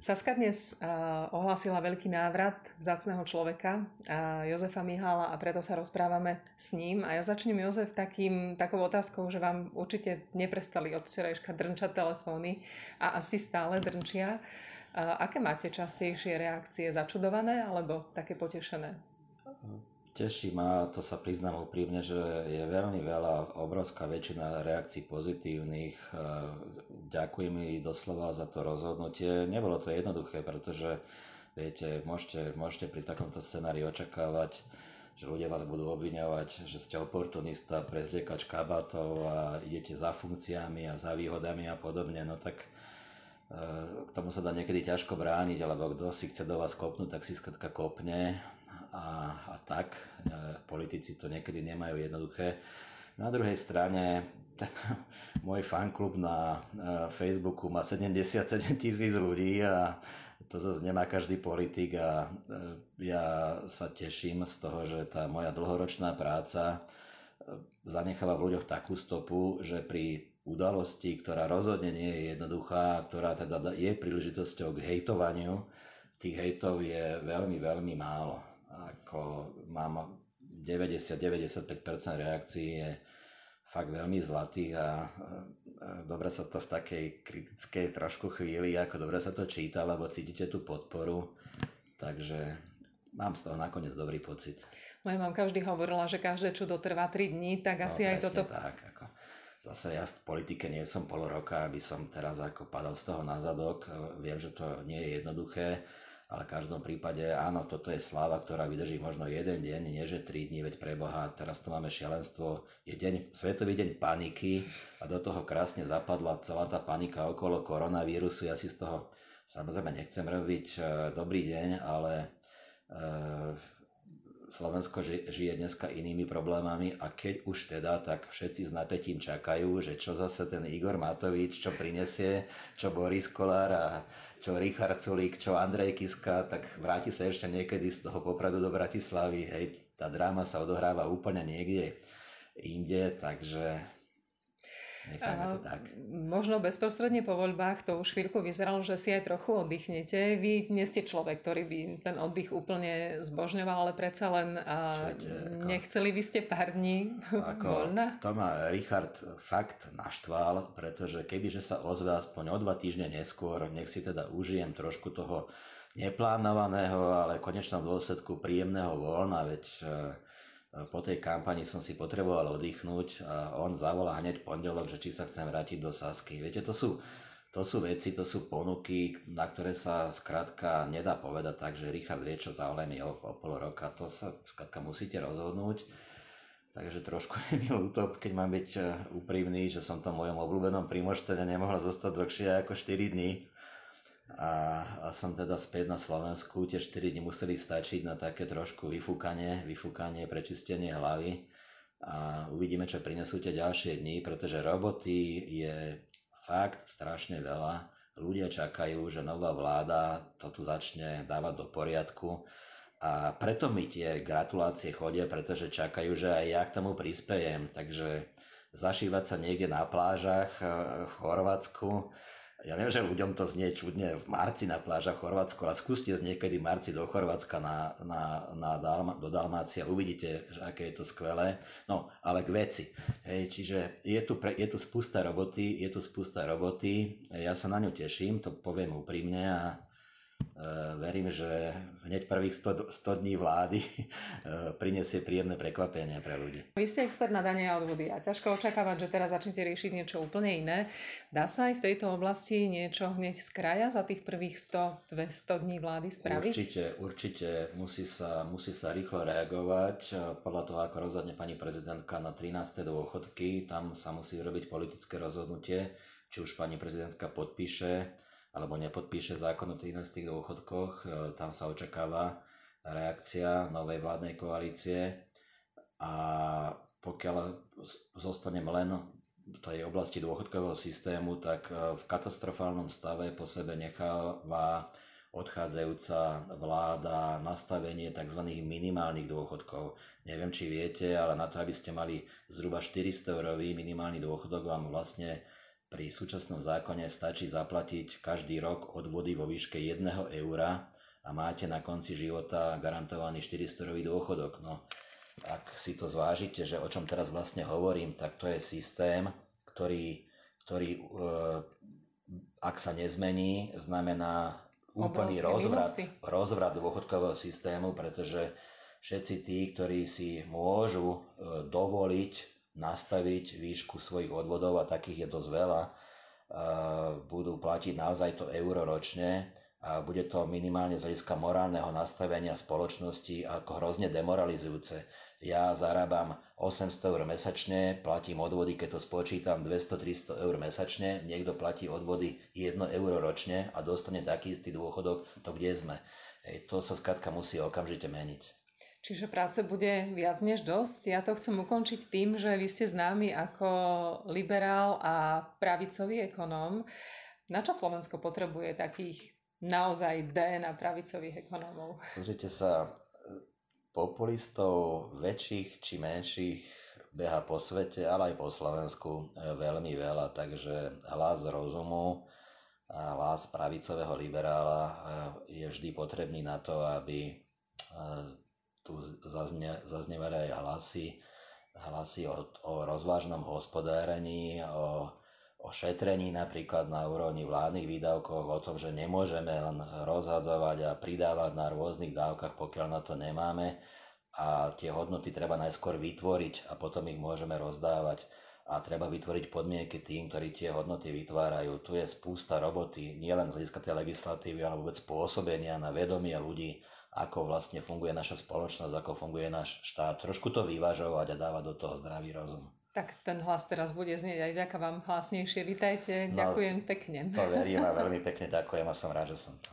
Saska dnes ohlásila veľký návrat zácného človeka, Jozefa Mihala, a preto sa rozprávame s ním. A ja začnem, Jozef, takým, takou otázkou, že vám určite neprestali od včerajška drnčať telefóny a asi stále drnčia. Aké máte častejšie reakcie? Začudované alebo také potešené? Teší ma, to sa priznám úprimne, že je veľmi veľa, obrovská väčšina reakcií pozitívnych. E, ďakujem mi doslova za to rozhodnutie. Nebolo to jednoduché, pretože viete, môžete, môžete pri takomto scenári očakávať, že ľudia vás budú obviňovať, že ste oportunista, prezliekač kabátov a idete za funkciami a za výhodami a podobne. No tak e, k tomu sa dá niekedy ťažko brániť, alebo kto si chce do vás kopnúť, tak si skratka kopne a, a tak. E, politici to niekedy nemajú jednoduché. Na druhej strane, môj fanklub na e, Facebooku má 77 tisíc ľudí a to zase nemá každý politik a e, ja sa teším z toho, že tá moja dlhoročná práca zanecháva v ľuďoch takú stopu, že pri udalosti, ktorá rozhodne nie je jednoduchá, ktorá teda je príležitosťou k hejtovaniu, tých hejtov je veľmi, veľmi málo ako mám 90-95% reakcií je fakt veľmi zlatý a dobre sa to v takej kritickej trošku chvíli, ako dobre sa to číta, lebo cítite tú podporu, takže mám z toho nakoniec dobrý pocit. Moja mamka vždy hovorila, že každé čudo trvá 3 dní, tak no, asi aj toto... tak, ako zase ja v politike nie som pol roka, aby som teraz ako padal z toho na zadok. Viem, že to nie je jednoduché ale v každom prípade áno, toto je sláva, ktorá vydrží možno jeden deň, nie že tri dní, veď preboha, teraz to máme šialenstvo, je deň, svetový deň paniky a do toho krásne zapadla celá tá panika okolo koronavírusu, ja si z toho samozrejme nechcem robiť e, dobrý deň, ale e, Slovensko žije dneska inými problémami a keď už teda, tak všetci s napätím čakajú, že čo zase ten Igor Matovič, čo prinesie, čo Boris Kolár a čo Richard Sulík, čo Andrej Kiska, tak vráti sa ešte niekedy z toho Popradu do Bratislavy. Hej, tá dráma sa odohráva úplne niekde inde, takže to tak. Možno bezprostredne po voľbách to už chvíľku vyzeralo, že si aj trochu oddychnete. Vy nie ste človek, ktorý by ten oddych úplne zbožňoval, ale predsa len Čujete, ako, nechceli by ste pár dní ako, voľna? To ma Richard fakt naštval, pretože kebyže sa ozve aspoň o dva týždne neskôr, nech si teda užijem trošku toho neplánovaného, ale v konečnom dôsledku príjemného voľna, veď po tej kampani som si potreboval oddychnúť a on zavolá hneď pondelok, že či sa chcem vrátiť do Sasky. Viete, to sú, to sú veci, to sú ponuky, na ktoré sa skrátka nedá povedať tak, že Richard vie, čo zavolá o, o pol roka. To sa skrátka musíte rozhodnúť. Takže trošku je mi ľúto, keď mám byť eh, úprimný, že som to mojom obľúbenom primoštene nemohla zostať dlhšie ako 4 dní a, a som teda späť na Slovensku. Tie 4 dní museli stačiť na také trošku vyfúkanie, vyfúkanie, prečistenie hlavy a uvidíme, čo prinesú tie ďalšie dni, pretože roboty je fakt strašne veľa. Ľudia čakajú, že nová vláda to tu začne dávať do poriadku a preto mi tie gratulácie chodia, pretože čakajú, že aj ja k tomu prispejem. Takže zašívať sa niekde na plážach eh, v Chorvátsku, ja viem, že ľuďom to znie čudne v marci na plážach v Chorvátsku, ale skúste z niekedy marci do Chorvátska na, na, na Dalma, do Dalmácia, uvidíte, že aké je to skvelé. No, ale k veci. Hej, čiže je tu, pre, je tu spústa roboty, je tu spústa roboty, ja sa na ňu teším, to poviem úprimne a verím, že hneď prvých 100, 100 dní vlády eh, prinesie príjemné prekvapenie pre ľudí. Vy ste expert na dane a odvody a ťažko očakávať, že teraz začnete riešiť niečo úplne iné. Dá sa aj v tejto oblasti niečo hneď z kraja za tých prvých 100, 200 dní vlády spraviť? Určite, určite musí sa, musí sa rýchlo reagovať eh, podľa toho, ako rozhodne pani prezidentka na 13. dôchodky. Tam sa musí robiť politické rozhodnutie, či už pani prezidentka podpíše alebo nepodpíše zákon o 13 dôchodkoch. E, tam sa očakáva reakcia novej vládnej koalície a pokiaľ zostanem len v tej oblasti dôchodkového systému, tak e, v katastrofálnom stave po sebe necháva odchádzajúca vláda nastavenie tzv. minimálnych dôchodkov. Neviem, či viete, ale na to, aby ste mali zhruba 400 eurový minimálny dôchodok, vám vlastne pri súčasnom zákone stačí zaplatiť každý rok odvody vo výške 1 eura a máte na konci života garantovaný 400 dôchodok. No, ak si to zvážite, že o čom teraz vlastne hovorím, tak to je systém, ktorý, ktorý e, ak sa nezmení, znamená úplný rozvrat, rozvrat dôchodkového systému, pretože všetci tí, ktorí si môžu e, dovoliť nastaviť výšku svojich odvodov a takých je dosť veľa, budú platiť naozaj to euro ročne a bude to minimálne z hľadiska morálneho nastavenia spoločnosti ako hrozne demoralizujúce. Ja zarábam 800 eur mesačne, platím odvody, keď to spočítam 200-300 eur mesačne, niekto platí odvody 1 euro ročne a dostane taký istý dôchodok, to kde sme. Ej, to sa skladka musí okamžite meniť. Čiže práce bude viac než dosť. Ja to chcem ukončiť tým, že vy ste známi ako liberál a pravicový ekonóm. Na čo Slovensko potrebuje takých naozaj D na pravicových ekonómov? Pozrite sa, populistov väčších či menších beha po svete, ale aj po Slovensku e, veľmi veľa, takže hlas rozumu a hlas pravicového liberála e, je vždy potrebný na to, aby e, tu zazne, zaznievali aj hlasy, hlasy o, o rozvážnom hospodárení, o, o šetrení napríklad na úrovni vládnych výdavkov, o tom, že nemôžeme len rozhadzovať a pridávať na rôznych dávkach, pokiaľ na to nemáme a tie hodnoty treba najskôr vytvoriť a potom ich môžeme rozdávať a treba vytvoriť podmienky tým, ktorí tie hodnoty vytvárajú. Tu je spústa roboty, nielen z hľadiska tej legislatívy, ale vôbec pôsobenia na vedomie ľudí, ako vlastne funguje naša spoločnosť, ako funguje náš štát. Trošku to vyvažovať a dávať do toho zdravý rozum. Tak ten hlas teraz bude znieť aj vďaka vám hlasnejšie. Vítajte, no, ďakujem pekne. To verím a veľmi pekne ďakujem a som rád, že som tu.